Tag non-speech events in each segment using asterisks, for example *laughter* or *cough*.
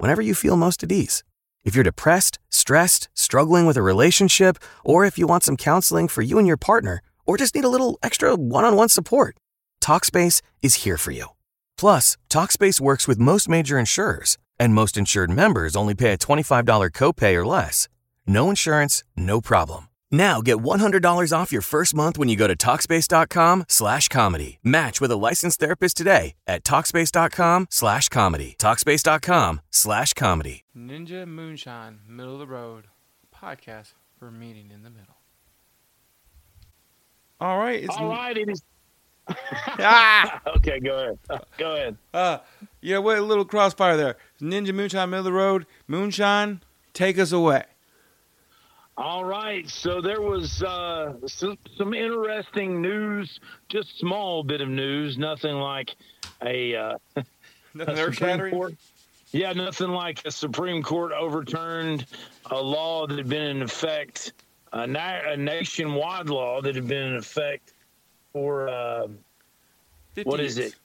whenever you feel most at ease. If you're depressed, stressed, struggling with a relationship, or if you want some counseling for you and your partner, or just need a little extra one on one support, Talkspace is here for you. Plus, Talkspace works with most major insurers, and most insured members only pay a $25 copay or less. No insurance, no problem. Now get $100 off your first month when you go to Talkspace.com slash comedy. Match with a licensed therapist today at Talkspace.com slash comedy. Talkspace.com slash comedy. Ninja Moonshine, Middle of the Road podcast for meeting in the middle. All right. It's All right, it is. Ah! *laughs* *laughs* okay, go ahead. Go ahead. Uh, yeah, wait, a little crossfire there. Ninja Moonshine, Middle of the Road. Moonshine, take us away. All right, so there was uh, some, some interesting news, just small bit of news, nothing like a, uh, *laughs* Nothing a Supreme. Court. Yeah, nothing like a Supreme Court overturned a law that had been in effect, a, na- a nationwide law that had been in effect for uh, 50 what is years. it?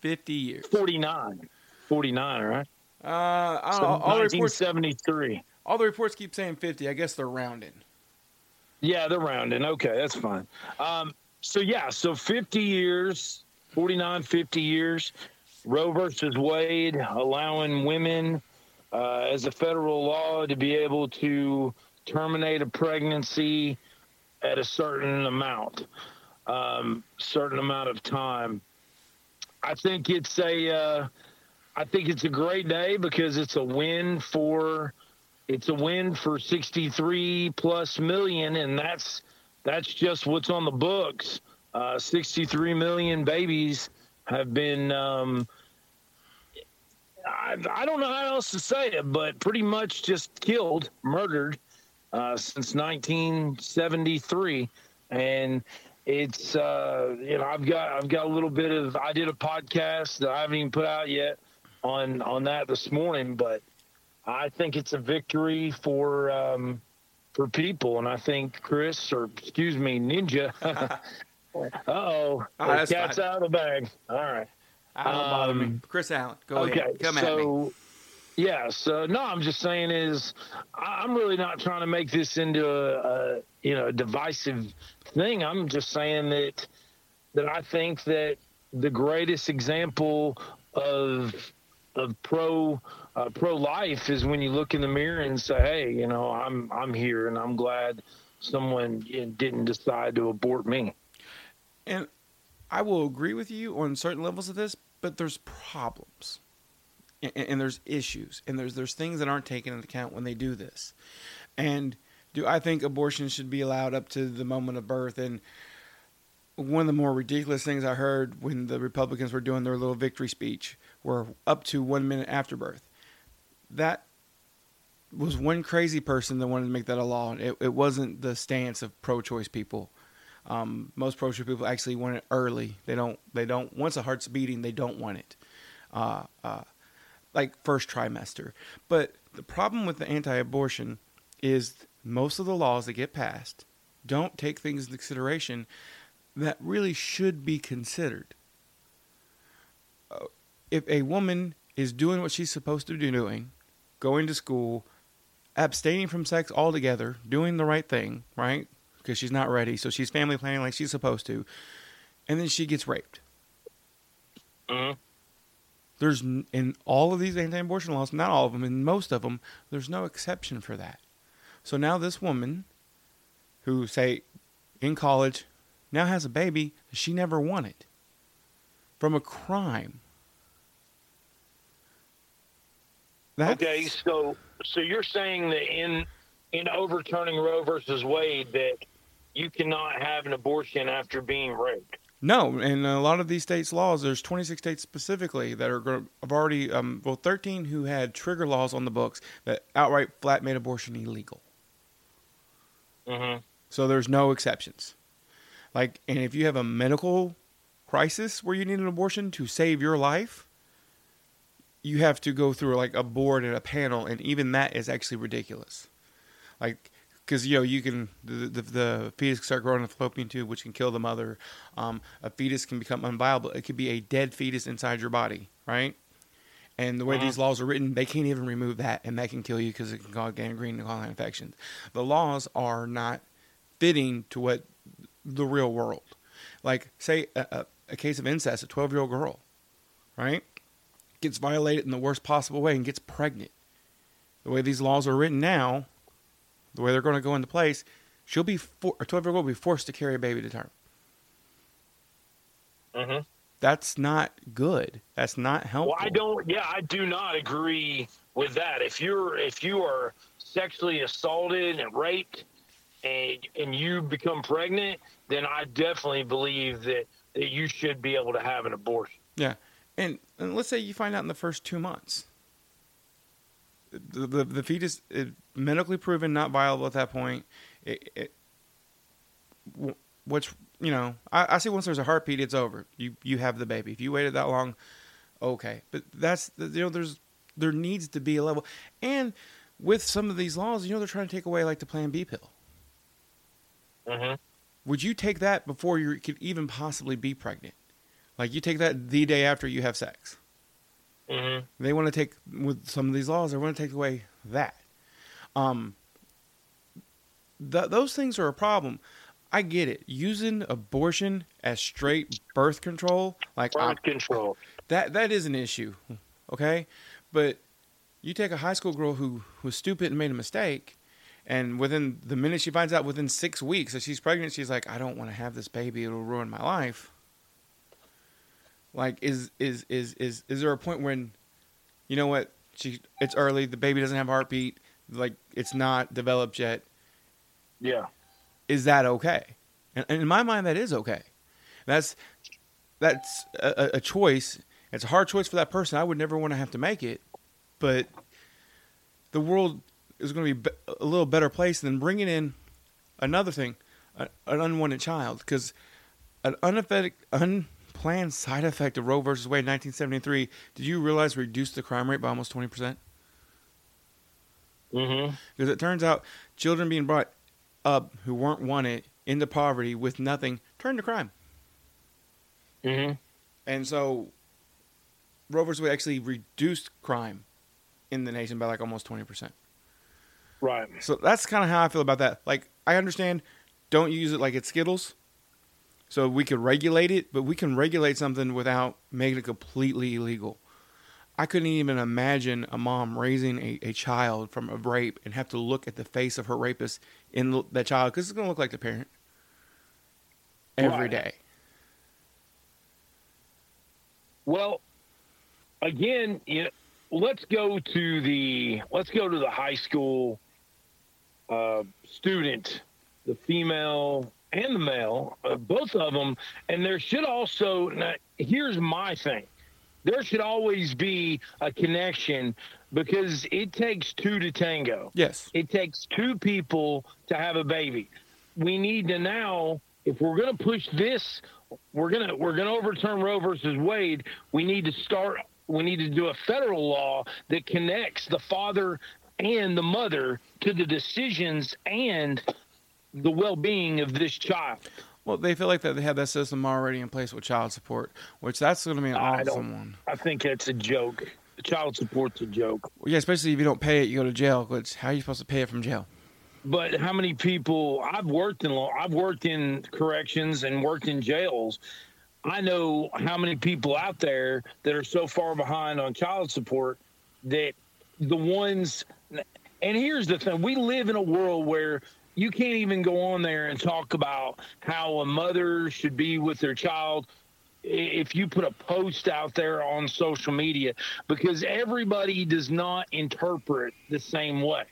50 years. 49. 49, right? Uh, I don't So know. All the, 1973. All the reports keep saying 50. I guess they're rounding. Yeah, they're rounding. Okay, that's fine. Um, so yeah, so 50 years, 49, 50 years, Roe versus Wade, allowing women uh, as a federal law to be able to terminate a pregnancy at a certain amount, um, certain amount of time. I think it's a, uh, I think it's a great day because it's a win for it's a win for 63 plus million and that's that's just what's on the books. Uh, 63 million babies have been um, I, I don't know how else to say it but pretty much just killed murdered uh, since 1973 and it's uh, you know I've got I've got a little bit of I did a podcast that I haven't even put out yet on on that this morning but I think it's a victory for um, for people, and I think Chris, or excuse me, Ninja. *laughs* uh oh, that's cat's fine. out of the bag. All right. I don't bother me. Um, Chris Allen, go okay, ahead. Come at me. so yeah, so no, I'm just saying is I'm really not trying to make this into a, a you know a divisive thing. I'm just saying that that I think that the greatest example of of pro uh, pro life is when you look in the mirror and say, "Hey, you know, I'm I'm here, and I'm glad someone didn't decide to abort me." And I will agree with you on certain levels of this, but there's problems. And, and there's issues. And there's there's things that aren't taken into account when they do this. And do I think abortion should be allowed up to the moment of birth? And one of the more ridiculous things I heard when the Republicans were doing their little victory speech were up to one minute after birth. That was one crazy person that wanted to make that a law. It, it wasn't the stance of pro-choice people. Um, most pro-choice people actually want it early. They don't. They don't. Once a heart's beating, they don't want it, uh, uh, like first trimester. But the problem with the anti-abortion is most of the laws that get passed don't take things into consideration that really should be considered. Uh, if a woman is doing what she's supposed to be doing, going to school, abstaining from sex altogether, doing the right thing, right? Because she's not ready, so she's family planning like she's supposed to, and then she gets raped. Mhm. There's in all of these anti-abortion laws, not all of them, in most of them, there's no exception for that. So now this woman, who say in college, now has a baby that she never wanted from a crime. That's, Okay, so so you're saying that in in overturning Roe versus Wade that you cannot have an abortion after being raped. No, and a lot of these states' laws, there's 26 states specifically that are going have already, um, well, 13 who had trigger laws on the books that outright flat made abortion illegal. Mm-hmm. So there's no exceptions. Like, and if you have a medical crisis where you need an abortion to save your life, you have to go through like a board and a panel, and even that is actually ridiculous. Like, because you know you can the, the, the fetus can start growing in the fallopian tube, which can kill the mother. Um, a fetus can become unviable. It could be a dead fetus inside your body, right? And the way Uh-huh. these laws are written, they can't even remove that, and that can kill you because it can cause gangrene and cause infections. The laws are not fitting to what the real world. Like, say a, a, a case of incest, a 12 year old girl, right, gets violated in the worst possible way and gets pregnant. The way these laws are written now, the way they're going to go into place, she'll be for, a 12 year old will be forced to carry a baby to term. Mm-hmm. That's not good. That's not helpful. Well, I don't. Yeah, I do not agree with that. If you're if you are sexually assaulted and raped, and and you become pregnant, then I definitely believe that that you should be able to have an abortion. Yeah, and, and let's say you find out in the first two months, the the, the fetus is medically proven not viable at that point. It, it, wh- what's you know, I, I say once there's a heartbeat, it's over. You you have the baby. If you waited that long, okay, but that's you know, there's there needs to be a level, and with some of these laws, you know, they're trying to take away like the Plan B pill. Mm-hmm. Would you take that before you could even possibly be pregnant? Like you take that the day after you have sex. Mm-hmm. They want to take with some of these laws. They want to take away that. Um, th- those things are a problem. I get it. Using abortion as straight birth control, like I- Birth control. that, that is an issue. Okay, but you take a high school girl who was stupid and made a mistake, and within the minute she finds out, within six weeks that she's pregnant, she's like, "I don't want to have this baby. It'll ruin my life." Like, is is is is is there a point when, you know what? She it's early. The baby doesn't have a heartbeat. Like, it's not developed yet. Yeah. Is that okay? And, and in my mind, that is okay. That's that's a, a- choice. It's a hard choice for that person. I would never want to have to make it, but the world is going to be a little better place than bringing in another thing, an unwanted child, because an unaffected, unplanned side effect of Roe versus Wade, 1973. Did you realize reduced the crime rate by almost 20 percent? Mm-hmm. Because it turns out children being brought up who weren't wanted into poverty with nothing turned to crime. Mm-hmm. And so Roe versus Wade actually reduced crime in the nation by like almost 20%. Right. So that's kind of how I feel about that. Like, I understand don't use it like it's Skittles. So we could regulate it, but we can regulate something without making it completely illegal. I couldn't even imagine a mom raising a, a child from a rape and have to look at the face of her rapist in the, that child because it's going to look like the parent every day. Well, again, you know, let's go to the let's go to the high school uh, student, the female and the male, uh, both of them, and there should also. Now, here's my thing: there should always be a connection because it takes two to tango. Yes. It takes two people to have a baby. We need to now, if we're going to push this, we're going to we're going to overturn Roe versus Wade. We need to start. We need to do a federal law that connects the father and the mother to the decisions and the well-being of this child. Well, they feel like that they have that system already in place with child support, which that's going to be an I awesome one. I think that's a joke. Child support's a joke. Well, yeah, especially if you don't pay it, you go to jail. Which how are you supposed to pay it from jail? but how many people I've worked in law I've worked in corrections and worked in jails. I know how many people out there that are so far behind on child support that the ones and here's the thing, we live in a world where you can't even go on there and talk about how a mother should be with their child if you put a post out there on social media because everybody does not interpret the same way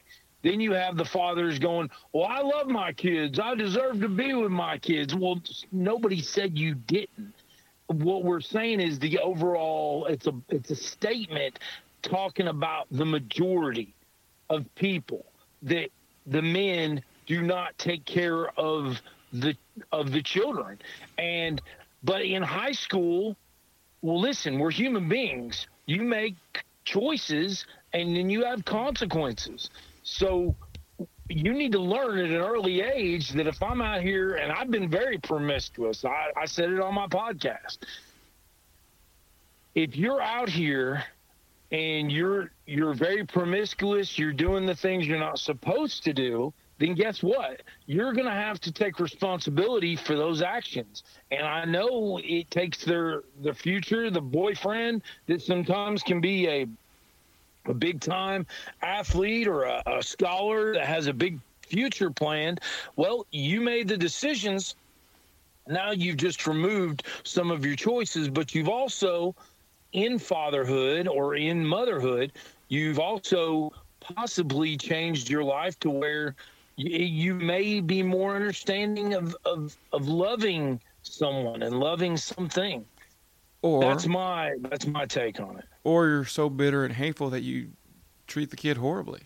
Then you have the fathers going, Well, I love my kids. I deserve to be with my kids. Well, nobody said you didn't. What we're saying is the overall it's a it's a statement talking about the majority of people that the men do not take care of the of the children. And but in high school, well listen, we're human beings. You make choices and then you have consequences. So you need to learn at an early age that if I'm out here and I've been very promiscuous, I, I said it on my podcast. If you're out here and you're you're very promiscuous, you're doing the things you're not supposed to do, then guess what? You're going to have to take responsibility for those actions. And I know it takes their the future, the boyfriend that sometimes can be a a big time athlete or a, a scholar that has a big future planned. Well, you made the decisions. Now you've just removed some of your choices, but you've also, in fatherhood or in motherhood, you've also possibly changed your life to where you, you may be more understanding of, of, of loving someone and loving something. Or that's my that's my take on it. Or you're so bitter and hateful that you treat the kid horribly.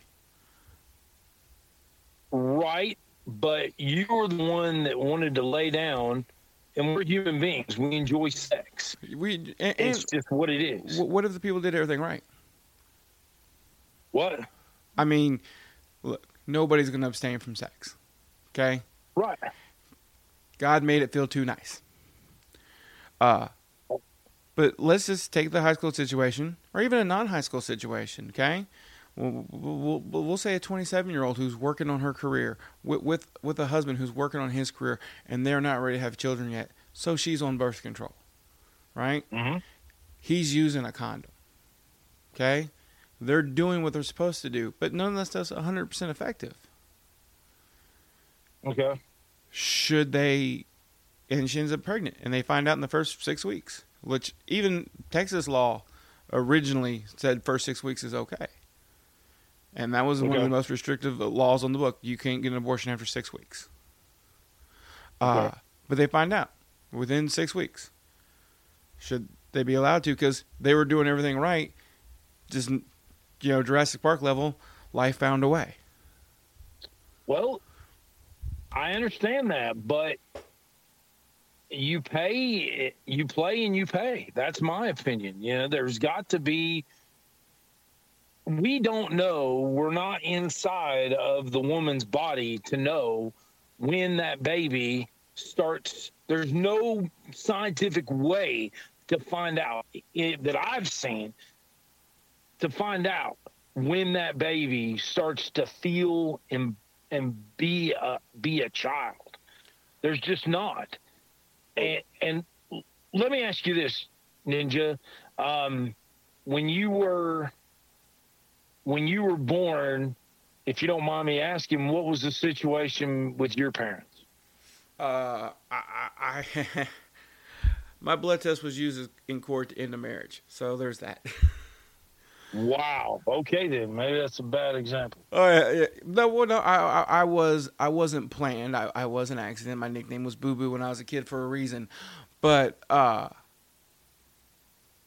Right, but you were the one that wanted to lay down, and we're human beings. We enjoy sex. We and, it's just what it is. What if the people did everything right? What? I mean, look, nobody's going to abstain from sex. Okay? Right. God made it feel too nice. Uh, but let's just take the high school situation, or even a non-high school situation. Okay, we'll, we'll, we'll say a 27-year-old who's working on her career with, with with a husband who's working on his career, and they're not ready to have children yet, so she's on birth control, right? Mm-hmm. He's using a condom. Okay, they're doing what they're supposed to do, but none of this stuff's 100% effective. Okay. Should they? And she ends up pregnant, and they find out in the first six weeks which even Texas law originally said first six weeks is okay. And that was okay. one of the most restrictive laws on the book. You can't get an abortion after six weeks. Uh, okay. But they find out within six weeks. Should they be allowed to? Because they were doing everything right. Just, you know, Jurassic Park level, life found a way. Well, I understand that, but you pay, you play, and you pay. That's my opinion. You know, there's got to be. We don't know. We're not inside of the woman's body to know when that baby starts. There's no scientific way to find out it, that I've seen to find out when that baby starts to feel and and be a be a child. There's just not. And, and let me ask you this, Ninja. Um, when you were when you were born, if you don't mind me asking, what was the situation with your parents? Uh, I, I *laughs* my blood test was used in court to end a marriage, so there's that. *laughs* Wow. Okay, then maybe that's a bad example. Yeah. no, no, I, I, I, was, I wasn't planned. I, I was an accident. My nickname was Boo Boo when I was a kid for a reason, but uh,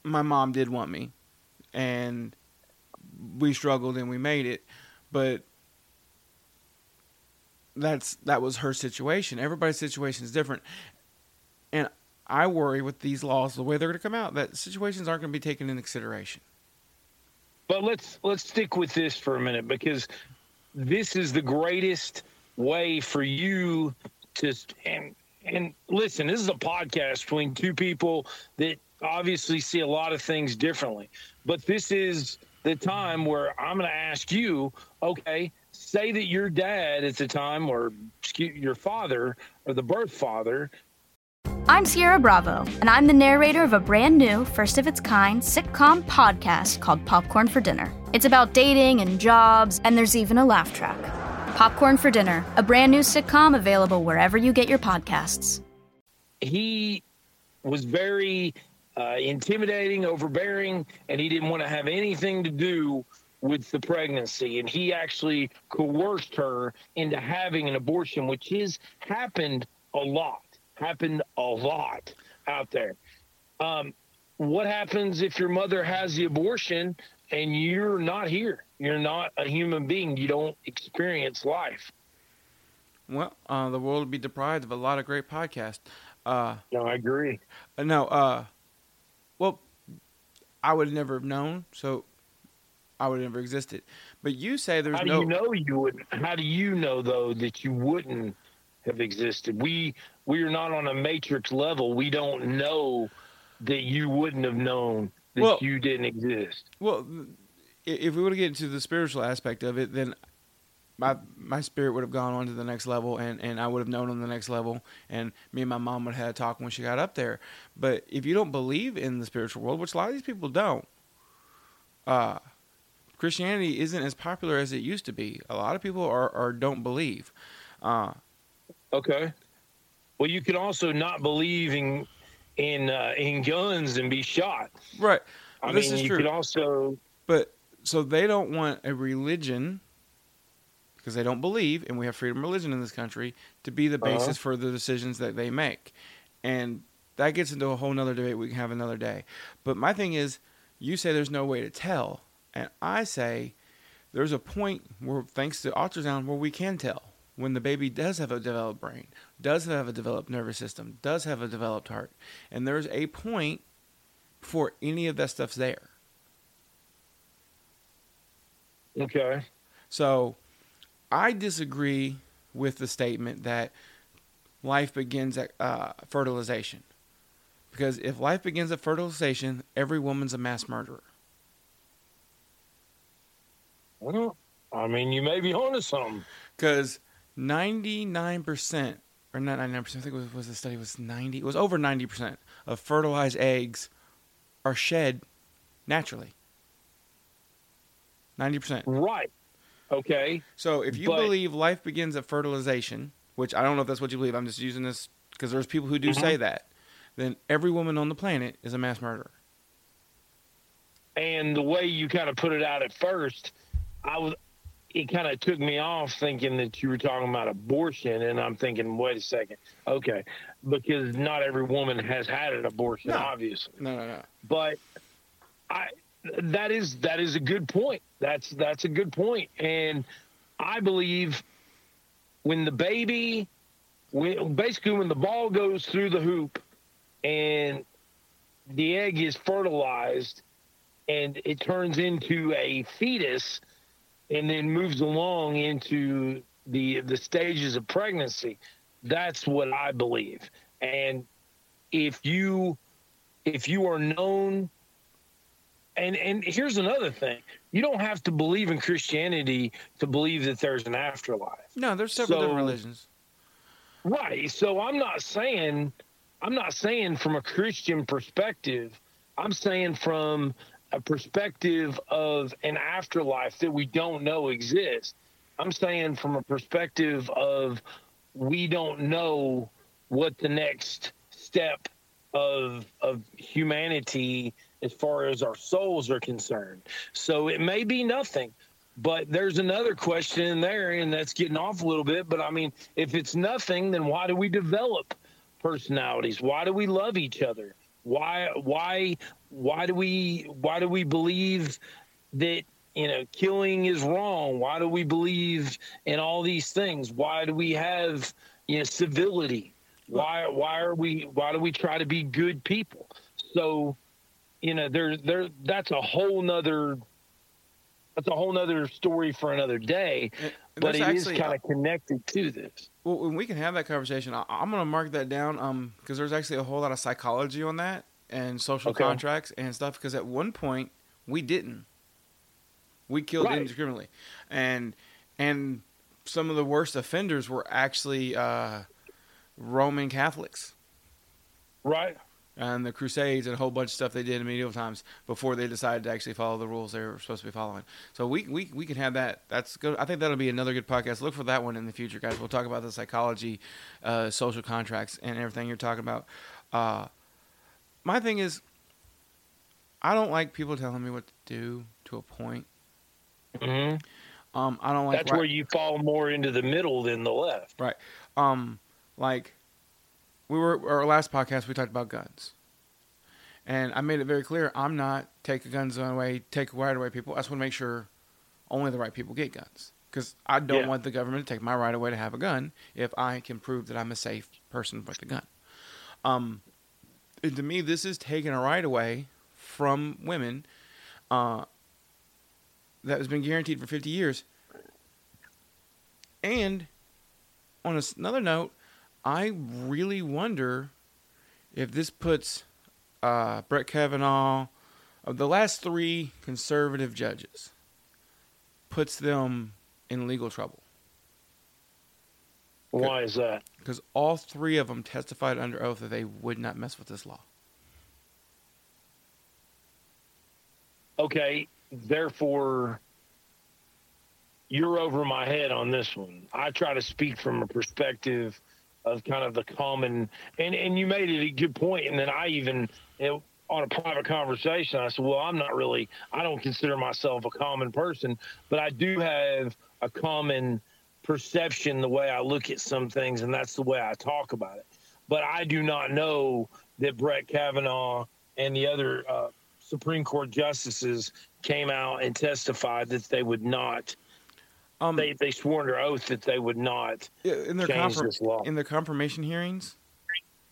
my mom did want me, and we struggled and we made it, but that's that was her situation. Everybody's situation is different, and I worry with these laws the way they're going to come out that situations aren't going to be taken into consideration. But let's let's stick with this for a minute because this is the greatest way for you to and and listen. This is a podcast between two people that obviously see a lot of things differently. But this is the time where I'm going to ask you, okay, say that your dad at the time or your father or the birth father I'm Sierra Bravo, and I'm the narrator of a brand new, first of its kind sitcom podcast called Popcorn for Dinner. It's about dating and jobs, and there's even a laugh track. Popcorn for Dinner, a brand new sitcom available wherever you get your podcasts. He was very uh, intimidating, overbearing, and he didn't want to have anything to do with the pregnancy, and he actually coerced her into having an abortion, which has happened a lot, happened a lot out there. Um, what happens if your mother has the abortion and you're not here? You're not a human being. You don't experience life. Well, uh, the world would be deprived of a lot of great podcasts. Uh, no, I agree. Uh, no, uh, well, I would never have known, so I would never existed. But you say there's how do no. you know you would? How do you know though that you wouldn't have existed? We we are not on a matrix level. We don't know that you wouldn't have known that Well- you didn't exist. Well, if we were to get into the spiritual aspect of it, then my my spirit would have gone on to the next level, and, and I would have known on the next level, and me and my mom would have had a talk when she got up there. But if you don't believe in the spiritual world, which a lot of these people don't, uh, Christianity isn't as popular as it used to be. A lot of people are, are don't believe. Uh, Okay. Well, you can also not believe in in uh, in guns and be shot. right. I this mean, is you true. can also But so they don't want a religion because they don't believe, and we have freedom of religion in this country to be the Uh-huh. basis for the decisions that they make, and that gets into a whole nother debate we can have another day. But my thing is, you say there's no way to tell, and I say there's a point where, thanks to ultrasound, where we can tell when the baby does have a developed brain, does have a developed nervous system, does have a developed heart, and there's a point before any of that stuff's there. okay. So I disagree with the statement that life begins at uh, fertilization. Because if life begins at fertilization, every woman's a mass murderer. Well, I mean, you may be onto something. Because 99%, or not 99%, I think it was, was the study was 90, it was over 90% of fertilized eggs are shed naturally. 90%. Right. Okay. So if you But- believe life begins at fertilization, which I don't know if that's what you believe, I'm just using this because there's people who do Mhm. say that, then every woman on the planet is a mass murderer. And the way you kind of put it out at first, I was it kind of took me off thinking that you were talking about abortion and I'm thinking, wait a second. Okay. Because not every woman has had an abortion, No. obviously. No, no, no. but I that is that is a good point. That's that's a good point, and I believe when the baby, when basically when the ball goes through the hoop, and the egg is fertilized, and it turns into a fetus, and then moves along into the the stages of pregnancy. That's what I believe, and if you if you are known and and here's another thing you don't have to believe in christianity to believe that there's an afterlife No, there's several different religions. right so i'm not saying i'm not saying from a christian perspective i'm saying from a perspective of an afterlife that we don't know exists i'm saying from a perspective of we don't know what the next step of of humanity as far as our souls are concerned. So it may be nothing, but there's another question in there, and that's getting off a little bit. But I mean, if it's nothing, then why do we develop personalities? Why do we love each other? Why why why do we why do we believe that you know killing is wrong? Why do we believe in all these things? Why do we have you know civility? Why why are we why do we try to be good people? So you know there there that's a whole nother that's a whole nother story for another day And- and but it is actually- kind of connected to this Well, when we can have that conversation, I, I'm going to mark that down um because there's actually a whole lot of psychology on that and social Okay. contracts and stuff. Because at one point we didn't, we killed Right. indiscriminately, and and some of the worst offenders were actually uh, Roman Catholics right and the Crusades and a whole bunch of stuff they did in medieval times before they decided to actually follow the rules they were supposed to be following. So we we we can have that. That's good. I think that'll be another good podcast. Look for that one in the future, guys. We'll talk about the psychology, uh, social contracts, and everything you're talking about. Uh, my thing is, I don't like people telling me what to do to a point. hmm Um, I don't like That's right- where you fall more into the middle than the left. Right. Um, like we were our last podcast we talked about guns. And I made it very clear I'm not take the guns away, take right away people. I just want to make sure only the right people get guns. Because I don't Yeah. want the government to take my right away to have a gun if I can prove that I'm a safe person with a gun. Um, and to me, this is taking a right away from women uh, that has been guaranteed for 50 years. And on another note, I really wonder if this puts uh, Brett Kavanaugh, of the last three conservative judges, puts them in legal trouble Why is that? because all three of them testified under oath that they would not mess with this law. Okay, therefore, you're over my head on this one. I try to speak from a perspective of kind of the common, and and you made it a good point, and then I even know, on a private conversation, I said, well, I'm not really, I don't consider myself a common person, but I do have a common perception the way I look at some things, and that's the way I talk about it. But I do not know that Brett Kavanaugh and the other uh, Supreme Court justices came out and testified that they would not. Um, They they swore under oath that they would not in their change confirm- this law. in their confirmation hearings,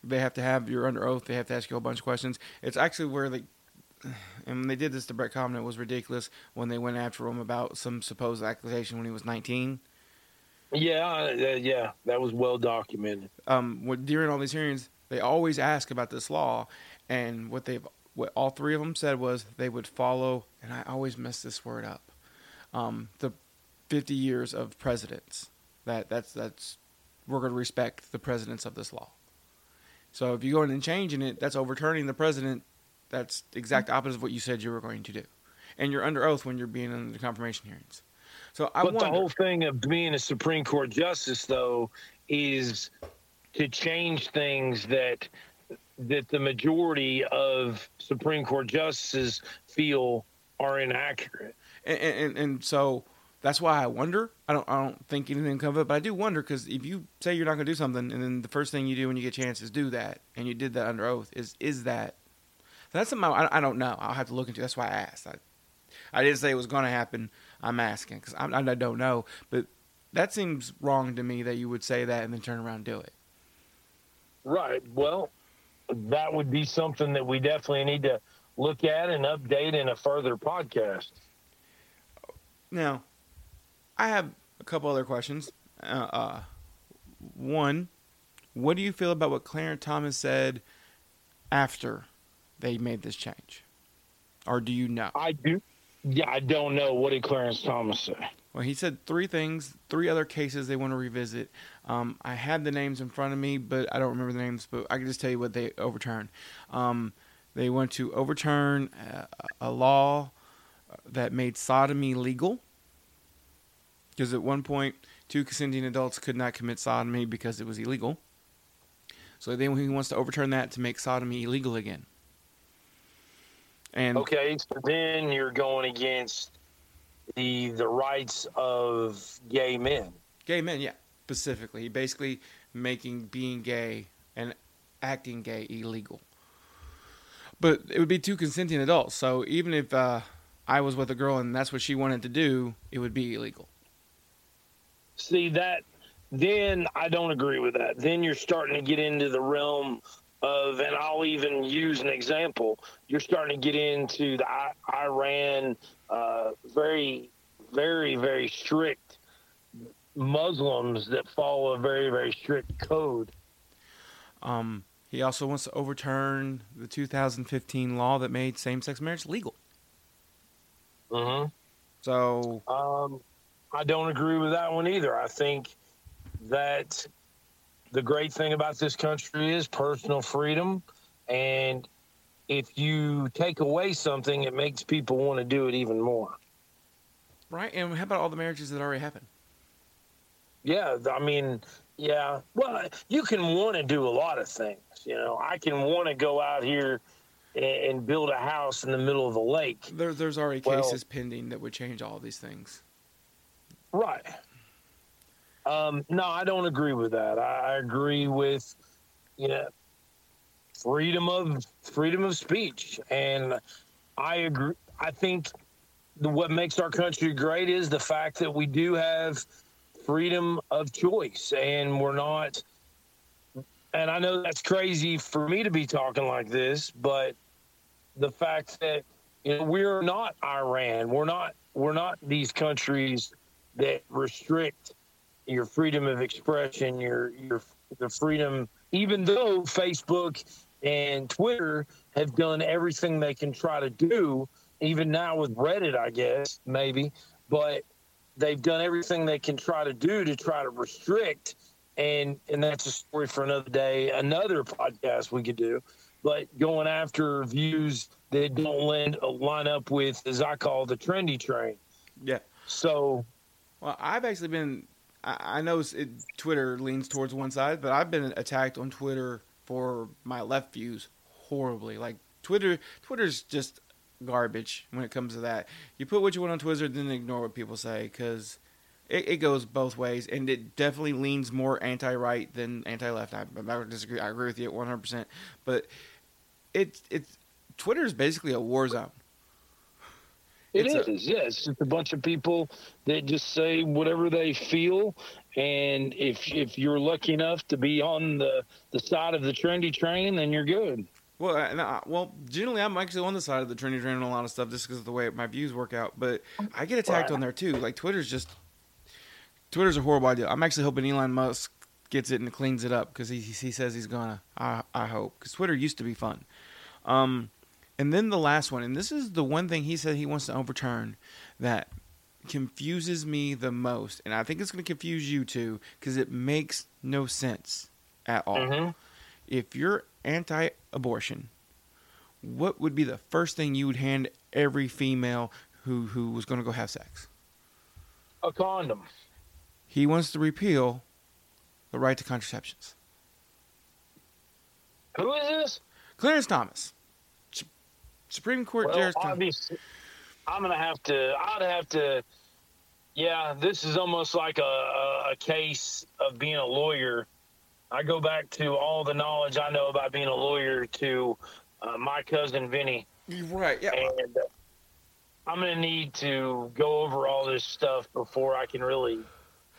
they have to have you're under oath. They have to ask you a whole bunch of questions. It's actually where they *sighs* and when they did this to Brett Kavanaugh, it was ridiculous when they went after him about some supposed accusation when he was 19. Yeah, uh, yeah, that was well documented. Um, during all these hearings, they always ask about this law, and what they've what all three of them said was they would follow, and I always mess this word up, um, the 50 years of presidents. That that's that's we're going to respect the presidents of this law. So if you go in and changing it, that's overturning the president. That's the exact opposite of what you said you were going to do, and you're under oath when you're being in the confirmation hearings. So I but wonder. the whole thing of being a Supreme Court justice, though, is to change things that that the majority of Supreme Court justices feel are inaccurate. and, and and so that's why I wonder. I don't I don't think anything of it, but I do wonder because if you say you're not going to do something, and then the first thing you do when you get a chance is do that, and you did that under oath, is is that that's something I, I don't know. I'll have to look into. That's why I asked. I, I didn't say it was going to happen. I'm asking because I, I don't know, but that seems wrong to me that you would say that and then turn around and do it. Right. Well, that would be something that we definitely need to look at and update in a further podcast. Now, I have a couple other questions. Uh, uh, one, what do you feel about what Clarence Thomas said after they made this change, or do you know? I do. Yeah, I don't know. What did Clarence Thomas say? Well, he said three things, three other cases they want to revisit. Um, I had the names in front of me, but I don't remember the names. But I can just tell you what they overturned. Um, they want to overturn a, a law that made sodomy legal. Because at one point, two consenting adults could not commit sodomy because it was illegal. So then he wants to overturn that to make sodomy illegal again. And Okay, so then you're going against the the rights of gay men. Gay men, yeah, specifically. Basically making being gay and acting gay illegal. But it would be two consenting adults. So even if uh, I was with a girl and that's what she wanted to do, it would be illegal. See that? Then I don't agree with that. Then you're starting to get into the realm of, and I'll even use an example. You're starting to get into the I- Iran, uh, very, very, very strict Muslims that follow a very, very strict code. Um, he also wants to overturn the 2015 law that made same sex marriage legal. Mm-hmm. So, Um, I don't agree with that one either. I think that the great thing about this country is personal freedom, and if you take away something, it makes people want to do it even more. right? And how about all the marriages that already happened? Yeah, I mean, yeah. Well, you can want to do a lot of things. You know, I can want to go out here and build a house in the middle of the lake. There, there's already Well- cases pending that would change all these things. Right. Um, no, I don't agree with that. I, agree with, you know, freedom of freedom of speech, and I agree. I think the, what makes our country great is the fact that we do have freedom of choice, and we're not. And I know that's crazy for me to be talking like this, but the fact that you know we're not Iran, we're not we're not these countries that restrict your freedom of expression, your your the freedom. Even though Facebook and Twitter have done everything they can try to do, even now with Reddit, I guess maybe, but they've done everything they can try to do to try to restrict. And and that's a story for another day, another podcast we could do. But going after views that don't line, uh, line up with, as I call the trendy train. Yeah. So Well, I've actually been. I, know it, Twitter leans towards one side, but I've been attacked on Twitter for my left views horribly. Like Twitter, Twitter's just garbage when it comes to that. You put what you want on Twitter, then ignore what people say because it, it goes both ways, and it definitely leans more anti-right than anti-left. I, I disagree. I agree with you at one hundred percent, but it's it's Twitter is basically a war zone. It It's is, a- yeah. It's just a bunch of people that just say whatever they feel, and if if you're lucky enough to be on the the side of the trendy train, then you're good. Well, I, well, generally, I'm actually on the side of the trendy train on a lot of stuff just because of the way my views work out. But I get attacked on there too. Like Twitter's just Twitter's a horrible idea. I'm actually hoping Elon Musk gets it and cleans it up because he he says he's gonna. I I hope because Twitter used to be fun. Um, and then the last one, and this is the one thing he said he wants to overturn that confuses me the most, and I think it's going to confuse you too because it makes no sense at all Mhm. if you're anti-abortion, what would be the first thing you would hand every female who who was going to go have sex? A condom. He wants to repeal the right to contraceptions. Who is this? Clarence Thomas, Supreme Court Well, Justice. obviously, I'm gonna have to. I'd have to. Yeah, this is almost like a, a, case of being a lawyer. I go back to all the knowledge I know about being a lawyer to uh, my cousin Vinny. Right. Yeah. and uh, I'm gonna need to go over all this stuff before I can really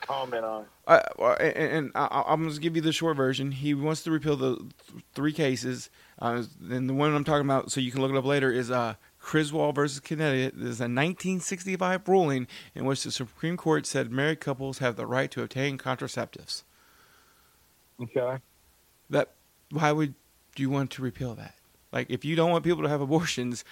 comment on. it. Uh, and, and I, I'm going to give you the short version. He wants to repeal the th- three cases. Uh, and the one I'm talking about, so you can look it up later, is uh, Griswold versus Connecticut. This is a 1965 ruling in which the Supreme Court said married couples have the right to obtain contraceptives. Okay. That why would you want to repeal that? Like, if you don't want people to have abortions,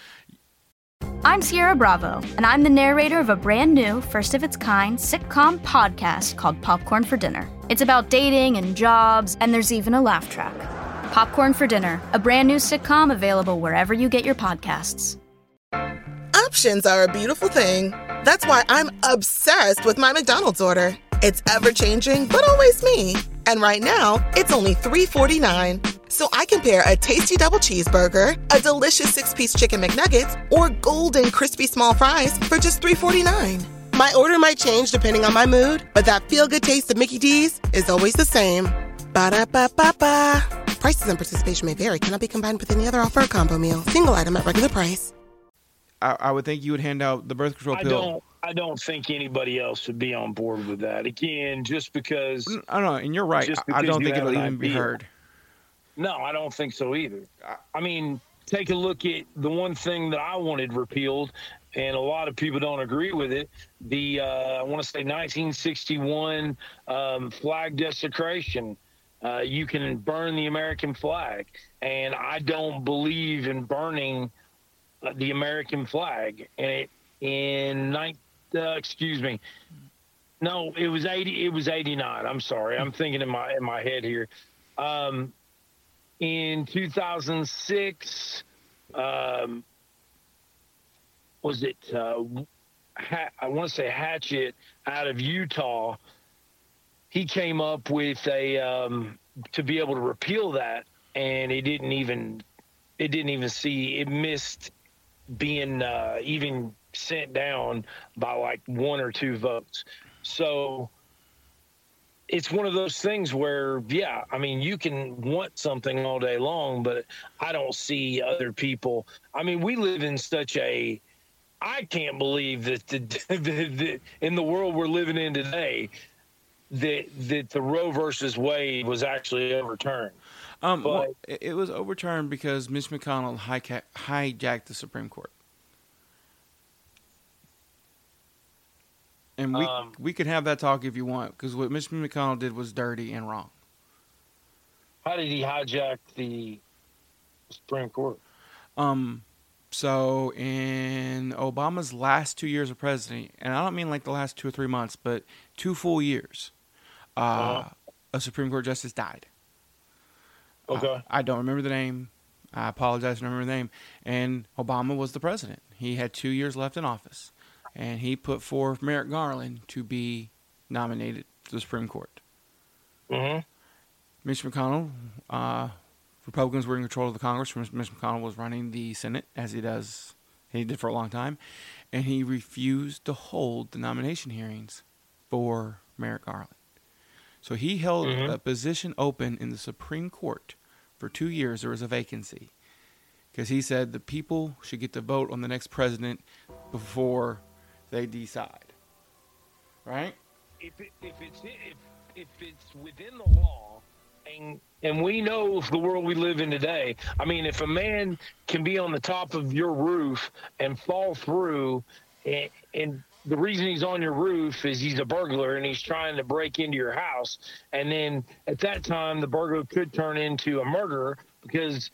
I'm Sierra Bravo, and I'm the narrator of a brand new, first of its kind sitcom podcast called Popcorn for Dinner. It's about dating and jobs, and there's even a laugh track. Popcorn for Dinner, a brand new sitcom available wherever you get your podcasts. Options are a beautiful thing. That's why I'm obsessed with my McDonald's order. It's ever changing, but always me. And right now, it's only $3.49. So I can pair a tasty double cheeseburger, a delicious six piece chicken McNuggets, or golden crispy small fries for just $3.49. My order might change depending on my mood, but that feel good taste of Mickey D's is always the same. Ba da ba ba ba. Prices and participation may vary, cannot be combined with any other offer or combo meal. Single item at regular price. I, I would think you would hand out the birth control I pill. don't. I don't think anybody else would be on board with that. Again, just because. I don't know, and you're right. I I don't think it'll an even be heard. No, I don't think so either. I- I mean, take a look at the one thing that I wanted repealed, and a lot of people don't agree with it. The uh, I want to say 1961 um, flag desecration. Uh, you can burn the American flag, and I don't believe in burning uh, the American flag. And it, in nine, uh, excuse me, no, it was 80. It was 89. I'm sorry, I'm thinking in my in my head here. Um, in 2006 um, was it uh, ha- i want to say hatchet out of utah he came up with a um, to be able to repeal that and it didn't even it didn't even see it missed being uh, even sent down by like one or two votes. So it's one of those things where, yeah, I mean, you can want something all day long, but I don't see other people. I mean, we live in such a I can't believe that the, *laughs* the, the, in the world we're living in today that that the Roe versus Wade was actually overturned. Um, but, well, it was overturned because Mitch McConnell hijacked the Supreme Court. And we um, we could have that talk if you want, because what Mitch McConnell did was dirty and wrong. How did he hijack the Supreme Court? Um, so in Obama's last two years of president, and I don't mean like the last two or three months, but two full years, uh, uh-huh. a Supreme Court justice died. Okay. I, I don't remember the name. I apologize for not remembering the name. And Obama was the president. He had two years left in office and he put forth Merrick Garland to be nominated to the Supreme Court. Mm-hmm. Mitch McConnell, uh, Republicans were in control of the Congress. Mitch McConnell was running the Senate, as he does, he did for a long time, and he refused to hold the nomination hearings for Merrick Garland. So he held mm-hmm. a position open in the Supreme Court for two years. There was a vacancy because he said the people should get to vote on the next president before they decide. Right? If, it, if it's if, if it's within the law, and and we know the world we live in today. I mean, if a man can be on the top of your roof and fall through, and, and the reason he's on your roof is he's a burglar and he's trying to break into your house, and then at that time the burglar could turn into a murderer because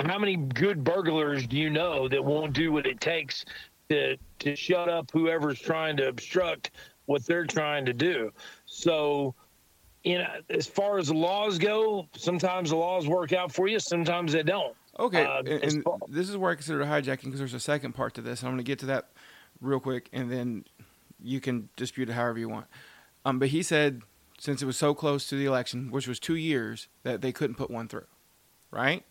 how many good burglars do you know that won't do what it takes to to shut up whoever's trying to obstruct what they're trying to do. So, you know, as far as the laws go, sometimes the laws work out for you, sometimes they don't. Okay, uh, and, and this is where I consider hijacking because there's a second part to this. I'm going to get to that real quick, and then you can dispute it however you want. Um, but he said since it was so close to the election, which was two years, that they couldn't put one through, right?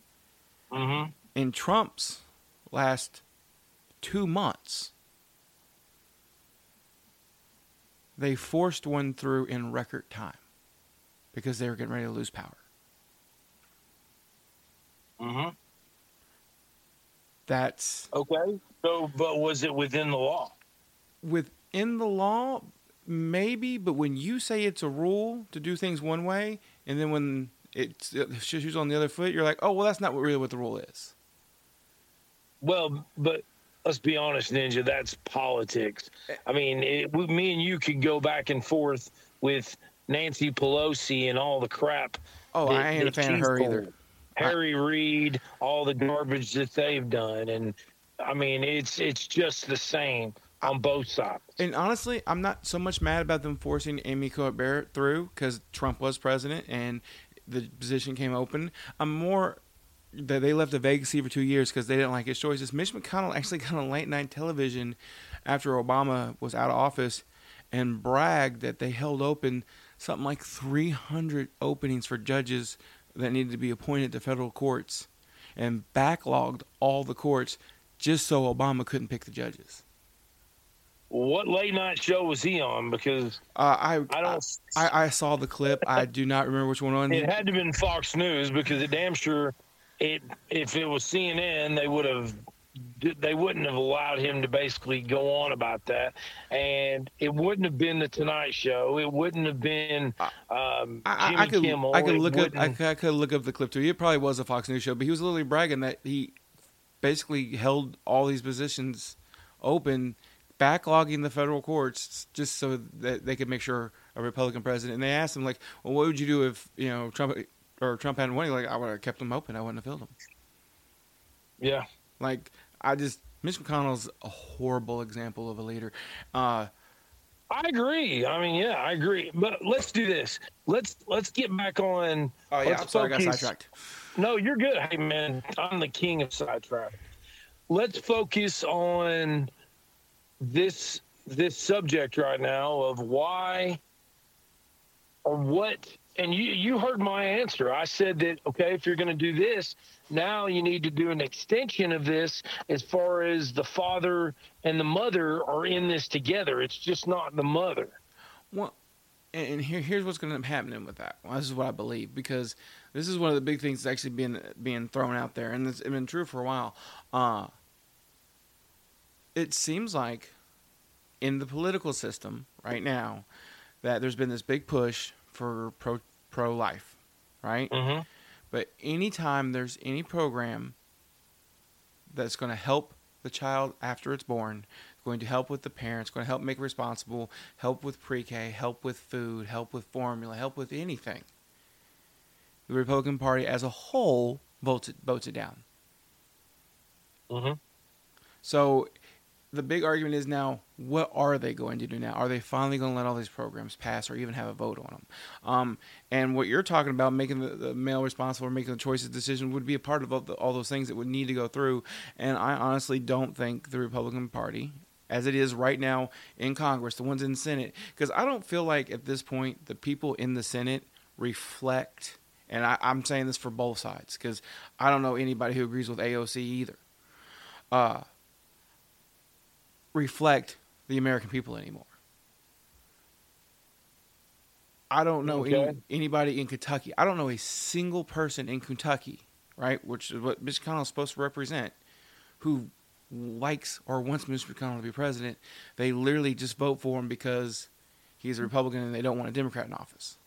Mm-hmm. In Trump's last two months, they forced one through in record time because they were getting ready to lose power. Mm-hmm. That's okay. So, but was it within the law? Within the law, maybe. But when you say it's a rule to do things one way, and then when it's shoes on the other foot, you're like, oh well, that's not really what the rule is. Well, but let's be honest, Ninja, that's politics. I mean, it, me and you could go back and forth with Nancy Pelosi and all the crap. Oh, that, I ain't a fan of her either. Harry Reid, all the garbage that they've done, and I mean, it's it's just the same on both sides. And honestly, I'm not so much mad about them forcing Amy Barrett through because Trump was president and the position came open. I'm more that they left a vacancy for two years because they didn't like his choices. Mitch McConnell *laughs* actually got on late night television after Obama was out of office and bragged that they held open something like 300 openings for judges that needed to be appointed to federal courts and backlogged all the courts just so Obama couldn't pick the judges. What late night show was he on? Because uh, I I don't I, I, saw the clip. I do not remember which one on. It had to have been Fox News because it damn sure it if it was CNN, they would have they wouldn't have allowed him to basically go on about that, and it wouldn't have been the Tonight Show. It wouldn't have been um, I, I, could, Kimmel. I could look up. I could, I could look up the clip too. It probably was a Fox News show, but he was literally bragging that he basically held all these positions open, backlogging the federal courts just so that they could make sure a Republican president. And they asked him like, "Well, what would you do if you know Trump or Trump hadn't won, like I would have kept them open. I wouldn't have filled them. Yeah. Like I just Mitch McConnell's a horrible example of a leader. Uh, I agree. I mean, yeah, I agree. But let's do this. Let's let's get back on. Oh yeah, I'm sorry. I got sidetracked. No, you're good. Hey man, I'm the king of sidetrack. Let's focus on this this subject right now of why or what and you you heard my answer. I said that okay, if you're going to do this, now you need to do an extension of this as far as the father and the mother are in this together. It's just not the mother. Well, and here here's what's going to happen with that. Well, this is what I believe because this is one of the big things that's actually being being thrown out there, and it's been true for a while. Uh, it seems like in the political system right now that there's been this big push for pro pro life, right? Mm-hmm. But anytime there's any program that's going to help the child after it's born, going to help with the parents, going to help make responsible, help with pre-K, help with food, help with formula, help with anything. The Republican Party as a whole votes it votes it down. Mm-hmm. So the big argument is now what are they going to do now? Are they finally going to let all these programs pass or even have a vote on them um, and what you're talking about making the, the male responsible or making the choices decision would be a part of all, the, all those things that would need to go through. And i honestly don't think the republican party as it is right now in congress the ones in the senate because i don't feel like at this point the people in the senate reflect and I, i'm saying this for both sides because i don't know anybody who agrees with aoc either. Uh, reflect the American people anymore. I don't know Okay. any, anybody in Kentucky. I don't know a single person in Kentucky, right, which is what Mitch McConnell is supposed to represent, who likes or wants Mitch McConnell to be president. They literally just vote for him because he's a Republican and they don't want a Democrat in office.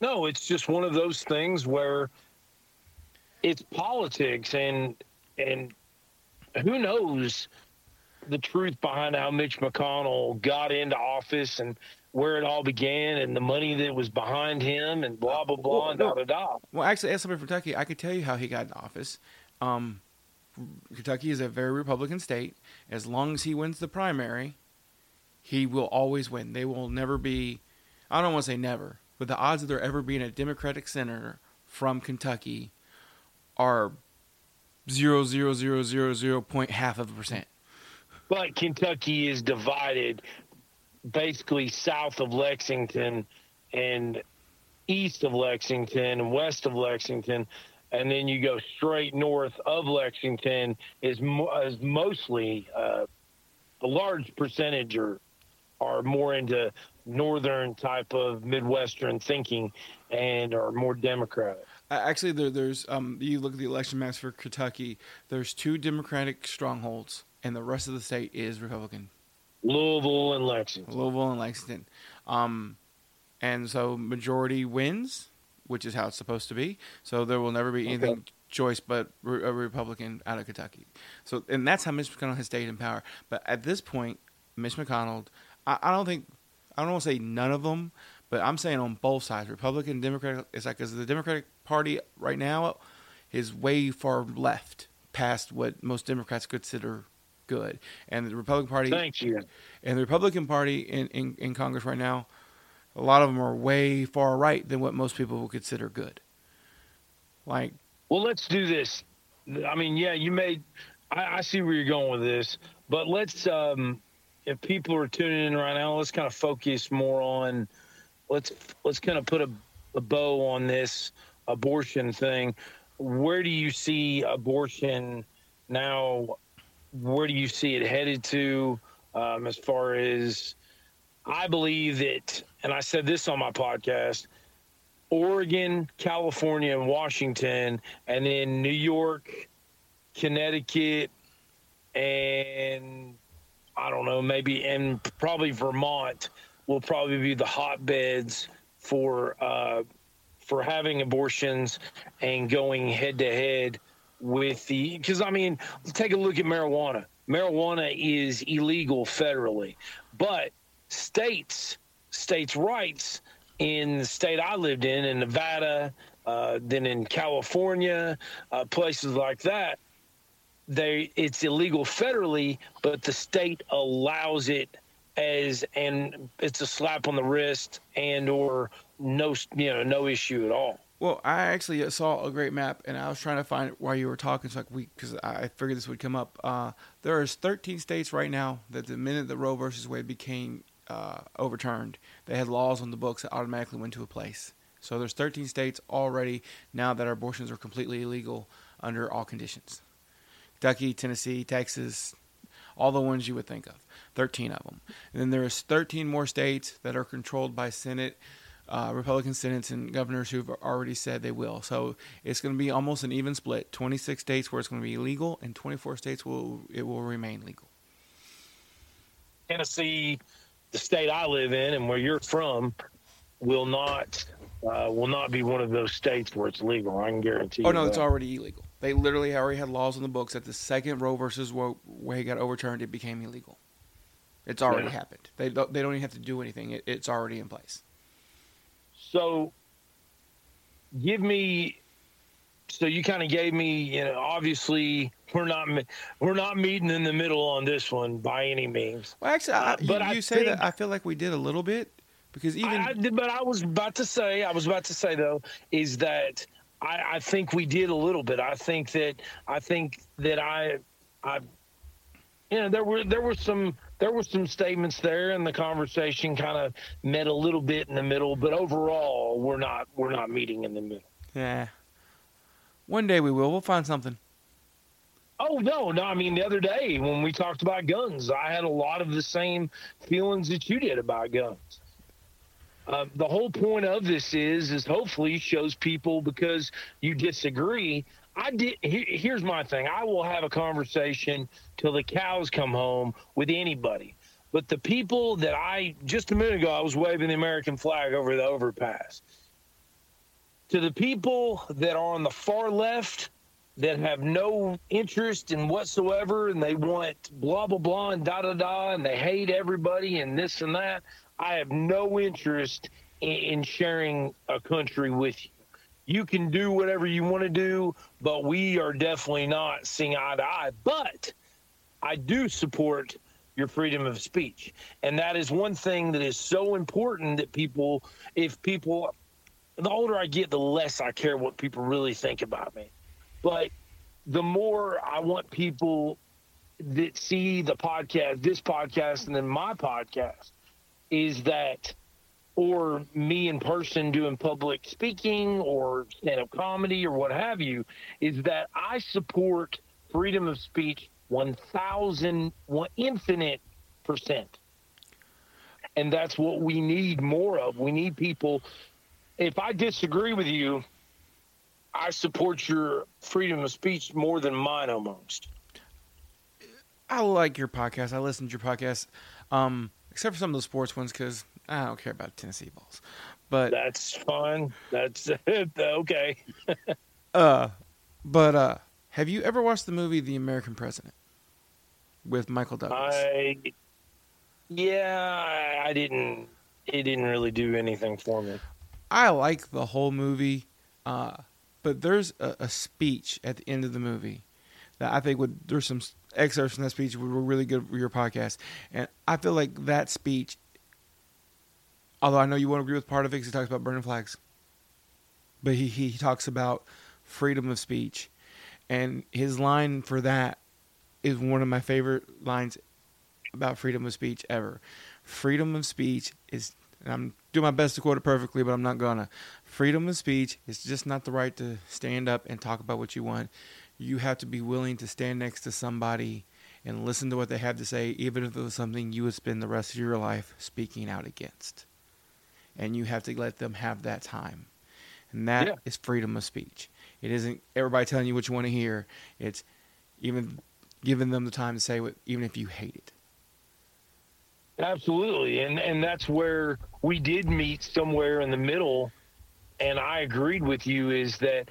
No, it's just one of those things where it's politics and and who knows the truth behind how Mitch McConnell got into office and where it all began and the money that was behind him and blah blah blah Well, and no. da da da. Well, actually, as somebody from Kentucky, I could tell you how he got in office. Um, Kentucky is a very Republican state. As long as he wins the primary, he will always win. They will never be, I don't want to say never, but the odds of there ever being a Democratic senator from Kentucky are zero zero zero zero zero point half of a percent. But Kentucky is divided basically south of Lexington and east of Lexington and west of Lexington. And then you go straight north of Lexington is, mo- is mostly uh, a large percentage are, are more into northern type of Midwestern thinking and are more Democratic. Actually, there, there's um, you look at the election maps for Kentucky. There's two Democratic strongholds, and the rest of the state is Republican. Louisville and Lexington. Louisville and Lexington. Um, and so majority wins, which is how it's supposed to be. So there will never be anything Okay. choice but re- a Republican out of Kentucky. So and that's how Mitch McConnell has stayed in power. But at this point, Mitch McConnell, I, I don't think I don't want to say none of them, but I'm saying on both sides, Republican, Democratic. It's like because the Democratic Party right now is way far left past what most Democrats consider good, and the Republican Party Thank you. and the Republican Party in, in, in Congress right now, a lot of them are way far right than what most people would consider good. Like, Well, let's do this. I mean, yeah, you made. I, I see where you're going with this, but let's. um If people are tuning in right now, let's kind of focus more on. Let's let's kind of put a, a bow on this abortion thing. Where do you see abortion now? Where do you see it headed to? Um, as far as I believe that, and I said this on my podcast. Oregon, California, and Washington, and then New York, Connecticut, and I don't know, maybe and probably Vermont will probably be the hotbeds for uh, for having abortions and going head to head with the because I mean, take a look at marijuana. Marijuana is illegal federally, but states states' rights in the state I lived in, in Nevada, uh, then in California, uh, places like that, they it's illegal federally, but the state allows it as and it's a slap on the wrist and or no you know no issue at all. Well, I actually saw a great map, and I was trying to find it while you were talking, so because I figured this would come up. Uh, there is 13 states right now that the minute the Roe versus Wade became uh, overturned, they had laws on the books that automatically went to a place. So there's 13 states already now that abortions are completely illegal under all conditions. Kentucky, Tennessee, Texas, all the ones you would think of. 13 of them. And then there's 13 more states that are controlled by Senate, uh, Republican senates, and governors who've already said they will. So it's going to be almost an even split. 26 states where it's going to be illegal, and 24 states will it will remain legal. Tennessee, the state I live in, and where you're from, will not uh, will not be one of those states where it's legal. I can guarantee. Oh no, that. it's already illegal. They literally already had laws in the books that the second Roe versus Wade got overturned, it became illegal. It's already yeah. happened. They don't, they don't even have to do anything. It, it's already in place. So, give me. So you kind of gave me, you know, obviously we're not we're not meeting in the middle on this one by any means. Well, actually, I, but you, you say that I feel like we did a little bit because even. I, but I was about to say, I was about to say though, is that I, I think we did a little bit. I think that I think that I, I, you know, there were there were some there were some statements there, and the conversation kind of met a little bit in the middle. But overall, we're not we're not meeting in the middle. Yeah. One day we will. We'll find something. Oh no, no. I mean, the other day when we talked about guns, I had a lot of the same feelings that you did about guns. Uh, the whole point of this is is hopefully shows people because you disagree. I did. here's my thing. I will have a conversation till the cows come home with anybody. But the people that I just a minute ago I was waving the American flag over the overpass. To the people that are on the far left that have no interest in whatsoever and they want blah blah blah and da da da and they hate everybody and this and that. I have no interest in, in sharing a country with you. You can do whatever you want to do, but we are definitely not seeing eye to eye. But I do support your freedom of speech. And that is one thing that is so important that people, if people, the older I get, the less I care what people really think about me. But the more I want people that see the podcast, this podcast, and then my podcast, is that or me in person doing public speaking or stand up comedy or what have you, is that I support freedom of speech 1,000, one infinite percent. And that's what we need more of. We need people. If I disagree with you, I support your freedom of speech more than mine almost. I like your podcast. I listen to your podcast. Um, except for some of the sports ones because I don't care about Tennessee balls. But that's fun. That's *laughs* okay. uh, but uh, have you ever watched the movie The American President with Michael Douglas? I yeah, I didn't. It didn't really do anything for me. I like the whole movie, uh, but there's a, a speech at the end of the movie that I think would. There's some excerpts from that speech were really good for your podcast. And I feel like that speech, although I know you won't agree with part of it because he talks about burning flags, but he, he talks about freedom of speech. And his line for that is one of my favorite lines about freedom of speech ever. Freedom of speech is, I'm doing my best to quote it perfectly, but I'm not gonna. Freedom of speech is just not the right to stand up and talk about what you want you have to be willing to stand next to somebody and listen to what they have to say, even if it was something you would spend the rest of your life speaking out against. And you have to let them have that time. And that yeah. is freedom of speech. It isn't everybody telling you what you want to hear. It's even giving them the time to say what, even if you hate it. Absolutely. And and that's where we did meet somewhere in the middle and I agreed with you is that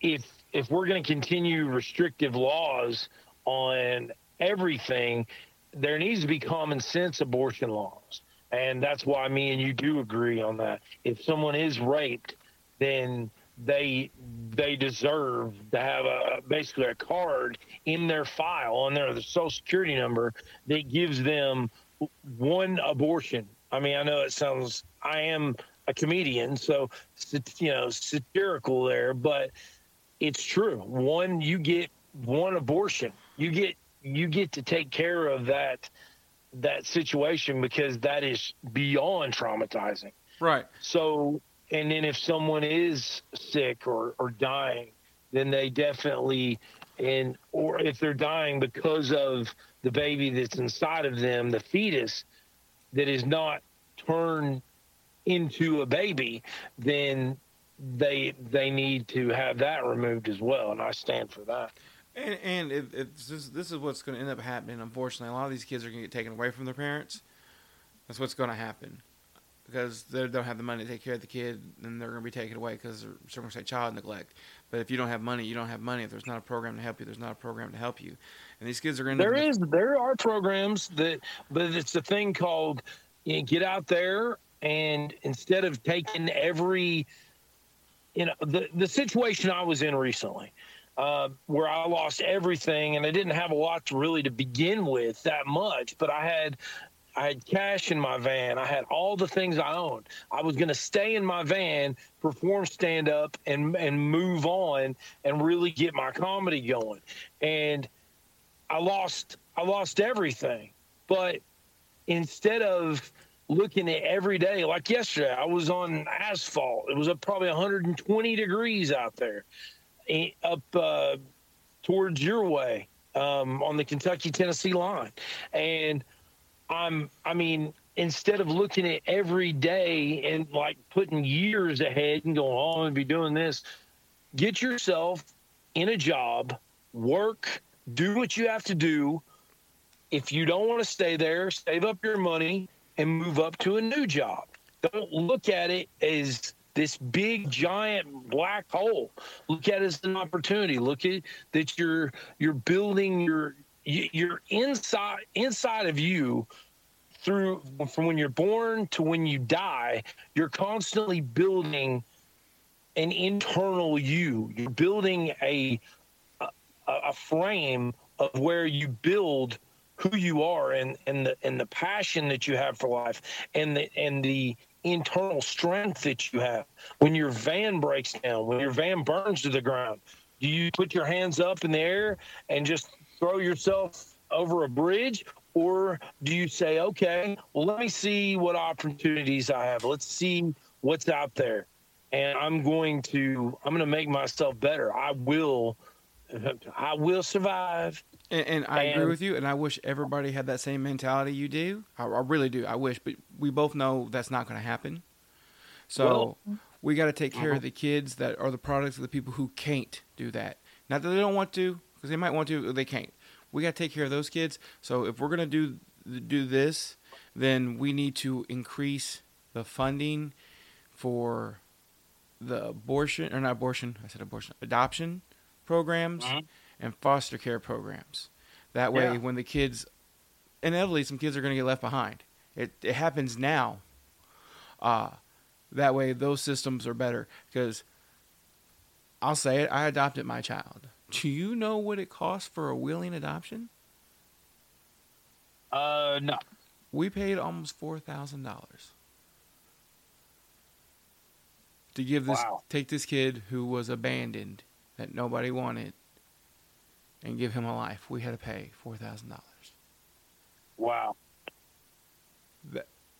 if if we're going to continue restrictive laws on everything, there needs to be common sense abortion laws. And that's why me and you do agree on that. If someone is raped, then they they deserve to have a basically a card in their file on their social security number that gives them one abortion. I mean, I know it sounds I am a comedian, so you know satirical there, but it's true. One, you get one abortion. You get you get to take care of that that situation because that is beyond traumatizing. Right. So, and then if someone is sick or, or dying, then they definitely, and or if they're dying because of the baby that's inside of them, the fetus that is not turned into a baby, then they they need to have that removed as well, and I stand for that. And, and it, it's just, this is what's going to end up happening. Unfortunately, a lot of these kids are going to get taken away from their parents. That's what's going to happen because they don't have the money to take care of the kid, and they're going to be taken away because they're, going to say child neglect. But if you don't have money, you don't have money. If there's not a program to help you, there's not a program to help you. And these kids are going to. There is, there are programs that, but it's a thing called you know, get out there and instead of taking every, you know, the the situation I was in recently uh, where I lost everything and I didn't have a lot to really to begin with that much, but I had I had cash in my van. I had all the things I owned. I was going to stay in my van, perform stand up, and and move on, and really get my comedy going. And I lost I lost everything. But instead of looking at every day, like yesterday, I was on asphalt. It was up probably 120 degrees out there up uh, towards your way um, on the Kentucky Tennessee line. And I'm, I mean, instead of looking at every day and like putting years ahead and going, oh, I'm to be doing this, get yourself in a job, work, do what you have to do. If you don't want to stay there, save up your money and move up to a new job. Don't look at it as this big giant black hole. Look at it as an opportunity. Look at that you're you're building your you're inside inside of you through from when you're born to when you die. You're constantly building an internal you. You're building a a, a frame of where you build who you are and and the and the passion that you have for life and the and the internal strength that you have when your van breaks down, when your van burns to the ground? Do you put your hands up in the air and just throw yourself over a bridge? Or do you say, okay, well, let me see what opportunities I have. Let's see what's out there. And I'm going to, I'm going to make myself better. I will, *laughs* I will survive. And, and I and, agree with you, and I wish everybody had that same mentality you do. I, I really do. I wish, but we both know that's not going to happen. So well, we got to take care uh-huh. of the kids that are the products of the people who can't do that. Not that they don't want to, because they might want to, they can't. We got to take care of those kids. So if we're going to do do this, then we need to increase the funding for the abortion or not abortion. I said abortion, adoption programs. Uh-huh and foster care programs. That way, yeah. when the kids, inevitably, some kids are going to get left behind. It, it happens now. Uh, that way, those systems are better because I'll say it, I adopted my child. Do you know what it costs for a willing adoption? Uh, no. We paid almost four thousand dollars to give this wow. take this kid who was abandoned that nobody wanted and give him a life, we had to pay four thousand dollars. Wow.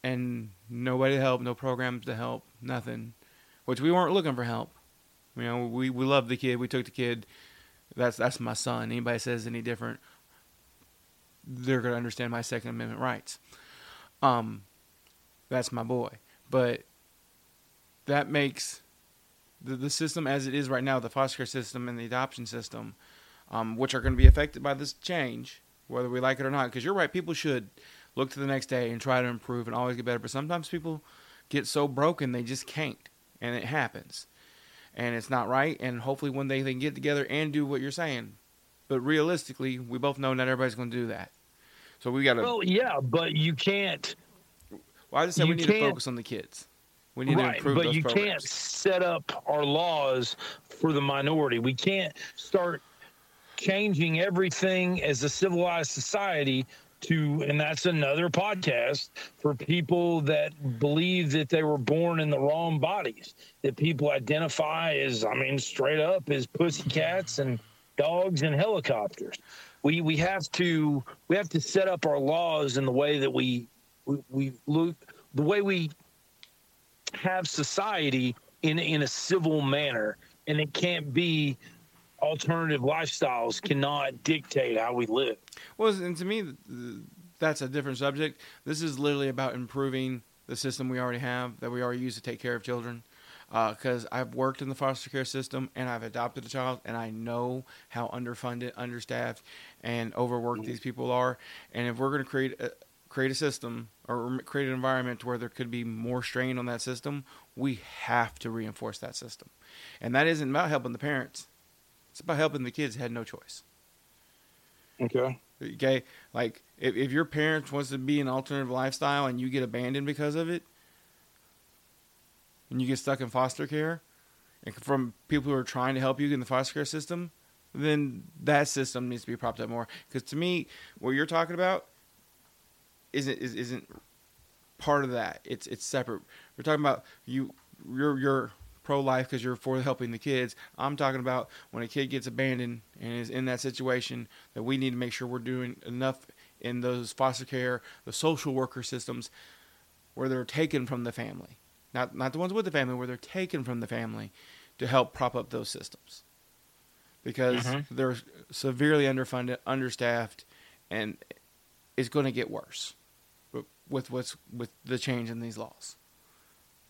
And nobody to help, no programs to help, nothing. Which we weren't looking for help. You know, we we loved the kid. We took the kid. That's that's my son. Anybody says any different, they're gonna understand my Second Amendment rights. Um, that's my boy. But that makes the the system as it is right now, the foster care system and the adoption system, um, which are going to be affected by this change, whether we like it or not. Because you're right, people should look to the next day and try to improve and always get better. But sometimes people get so broken they just can't, and it happens, and it's not right. And hopefully one day they can get together and do what you're saying. But realistically, we both know not everybody's going to do that. So we got to. Well, yeah, but you can't. Well, I just said we need to focus on the kids. We need right, to improve but you programs. can't set up our laws for the minority. We can't start changing everything as a civilized society to and that's another podcast for people that believe that they were born in the wrong bodies that people identify as i mean straight up as pussycats and dogs and helicopters. We we have to we have to set up our laws in the way that we we, we look the way we have society in in a civil manner, and it can't be alternative lifestyles cannot dictate how we live. Well, and to me, that's a different subject. This is literally about improving the system we already have that we already use to take care of children. Because uh, I've worked in the foster care system and I've adopted a child, and I know how underfunded, understaffed, and overworked mm-hmm. these people are. And if we're going to create a, create a system or create an environment where there could be more strain on that system, we have to reinforce that system. And that isn't about helping the parents; it's about helping the kids. Had no choice. Okay. Okay, like if, if your parents wants to be an alternative lifestyle and you get abandoned because of it, and you get stuck in foster care, and from people who are trying to help you in the foster care system, then that system needs to be propped up more. Because to me, what you're talking about isn't is, isn't part of that. It's it's separate. We're talking about you. You're you're pro life because you're for helping the kids. I'm talking about when a kid gets abandoned and is in that situation that we need to make sure we're doing enough in those foster care, the social worker systems where they're taken from the family. Not not the ones with the family where they're taken from the family to help prop up those systems. Because mm-hmm. they're severely underfunded, understaffed, and it's going to get worse with what's with the change in these laws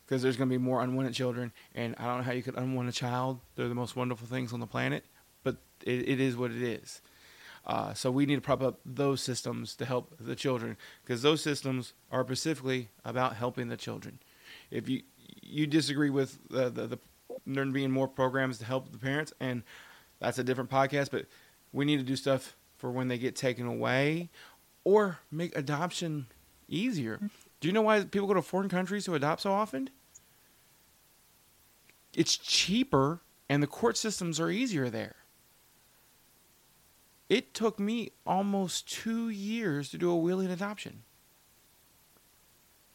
because there's going to be more unwanted children. And I don't know how you could unwanted a child. They're the most wonderful things on the planet, but it, it is what it is. Uh, so we need to prop up those systems to help the children because those systems are specifically about helping the children. If you you disagree with the, the, the there being more programs to help the parents, and that's a different podcast, but we need to do stuff for when they get taken away or make adoption easier. Do you know why people go to foreign countries to adopt so often? It's cheaper and the court systems are easier there. It took me almost two years to do a willing adoption.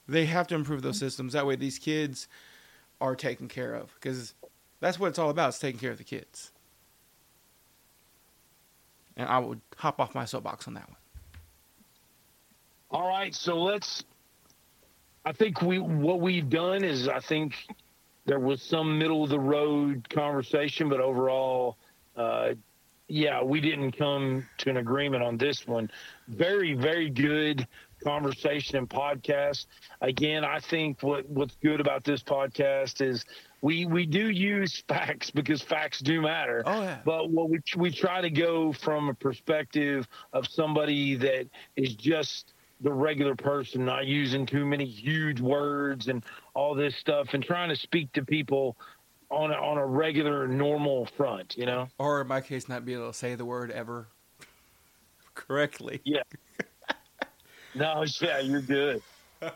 They have to improve those systems. That way, these kids are taken care of because that's what it's all about. It's taking care of the kids. And I would hop off my soapbox on that one. All right, so let's I think we what we've done is I think there was some middle of the road conversation, but overall, uh, yeah, we didn't come to an agreement on this one. Very, very good conversation and podcast. Again, I think what what's good about this podcast is we we do use *laughs* facts because facts do matter. Oh yeah. But what we we try to go from a perspective of somebody that is just the regular person, not using too many huge words and all this stuff, and trying to speak to people on a, on a regular, normal front, you know. Or in my case, not be able to say the word ever *laughs* correctly. Yeah. *laughs* no, yeah, you're good. *laughs*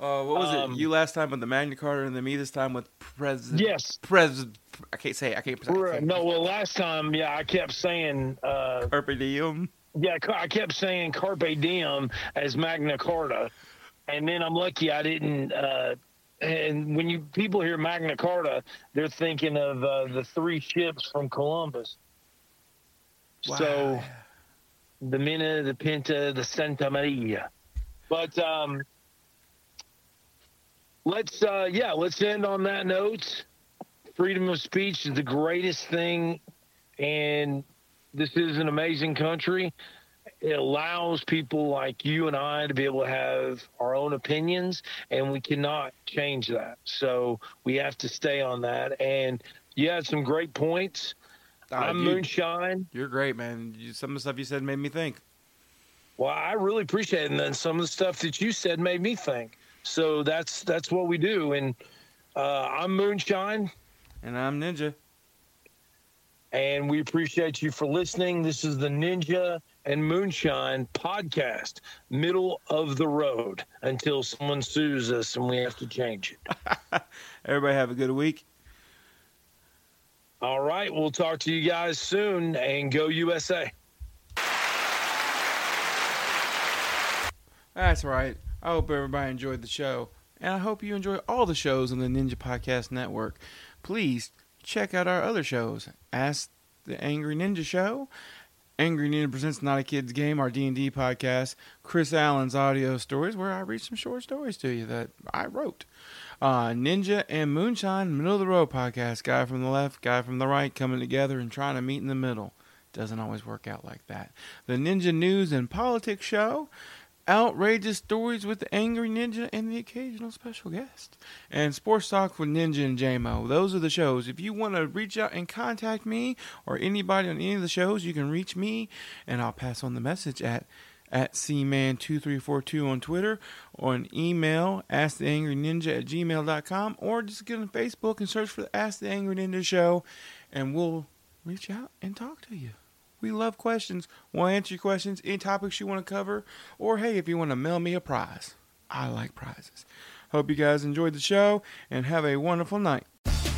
Uh, what was um, it? You last time with the Magna Carta, and then me this time with President. Yes. President. I can't say. It. I can't. I can't. No, well, last time, yeah, I kept saying. Uh, Carpe diem. Yeah, I kept saying carpe diem as Magna Carta, and then I'm lucky I didn't. Uh, and when you people hear Magna Carta, they're thinking of uh, the three ships from Columbus. Wow. So, the Mina, the Pinta, the Santa Maria. But um, let's uh, yeah, let's end on that note. Freedom of speech is the greatest thing, and this is an amazing country. It allows people like you and I to be able to have our own opinions, and we cannot change that. So we have to stay on that. And you had some great points. Uh, I'm you, Moonshine. You're great, man. You, some of the stuff you said made me think. Well, I really appreciate it. And then some of the stuff that you said made me think. So that's that's what we do. And uh, I'm Moonshine. And I'm Ninja. And we appreciate you for listening. This is the Ninja and Moonshine podcast, middle of the road until someone sues us and we have to change it. *laughs* Everybody have a good week. All right. We'll talk to you guys soon and go USA. That's right. I hope everybody enjoyed the show. And I hope you enjoy all the shows on the Ninja Podcast Network. Please check out our other shows Ask the Angry Ninja Show, Angry Ninja presents Not a Kid's Game, our D&D podcast, Chris Allen's audio stories, where I read some short stories to you that I wrote. Uh, Ninja and Moonshine, Middle of the Road podcast, guy from the left, guy from the right, coming together and trying to meet in the middle. Doesn't always work out like that. The Ninja News and Politics Show, outrageous stories with the Angry Ninja and the occasional special guest. And Sports Talk with Ninja and JMO. Those are the shows. If you want to reach out and contact me or anybody on any of the shows, you can reach me and I'll pass on the message at at cman2342 on Twitter or an email asktheangryninja at gmail.com or just get on Facebook and search for the Ask the Angry Ninja Show and we'll reach out and talk to you. We love questions. We'll answer your questions, any topics you want to cover, or hey, if you want to mail me a prize. I like prizes. Hope you guys enjoyed the show and have a wonderful night.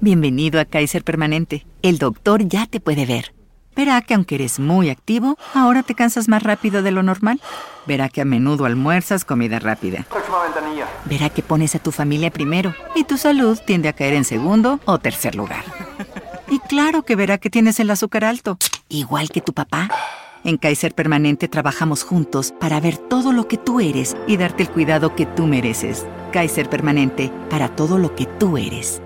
Bienvenido a Kaiser Permanente. El doctor ya te puede ver. Verá que aunque eres muy activo, ahora te cansas más rápido de lo normal. Verá que a menudo almuerzas comida rápida. Próxima ventanilla. Verá que pones a tu familia primero y tu salud tiende a caer en segundo o tercer lugar. Y claro que verá que tienes el azúcar alto, igual que tu papá. En Kaiser Permanente trabajamos juntos para ver todo lo que tú eres y darte el cuidado que tú mereces. Kaiser Permanente, para todo lo que tú eres.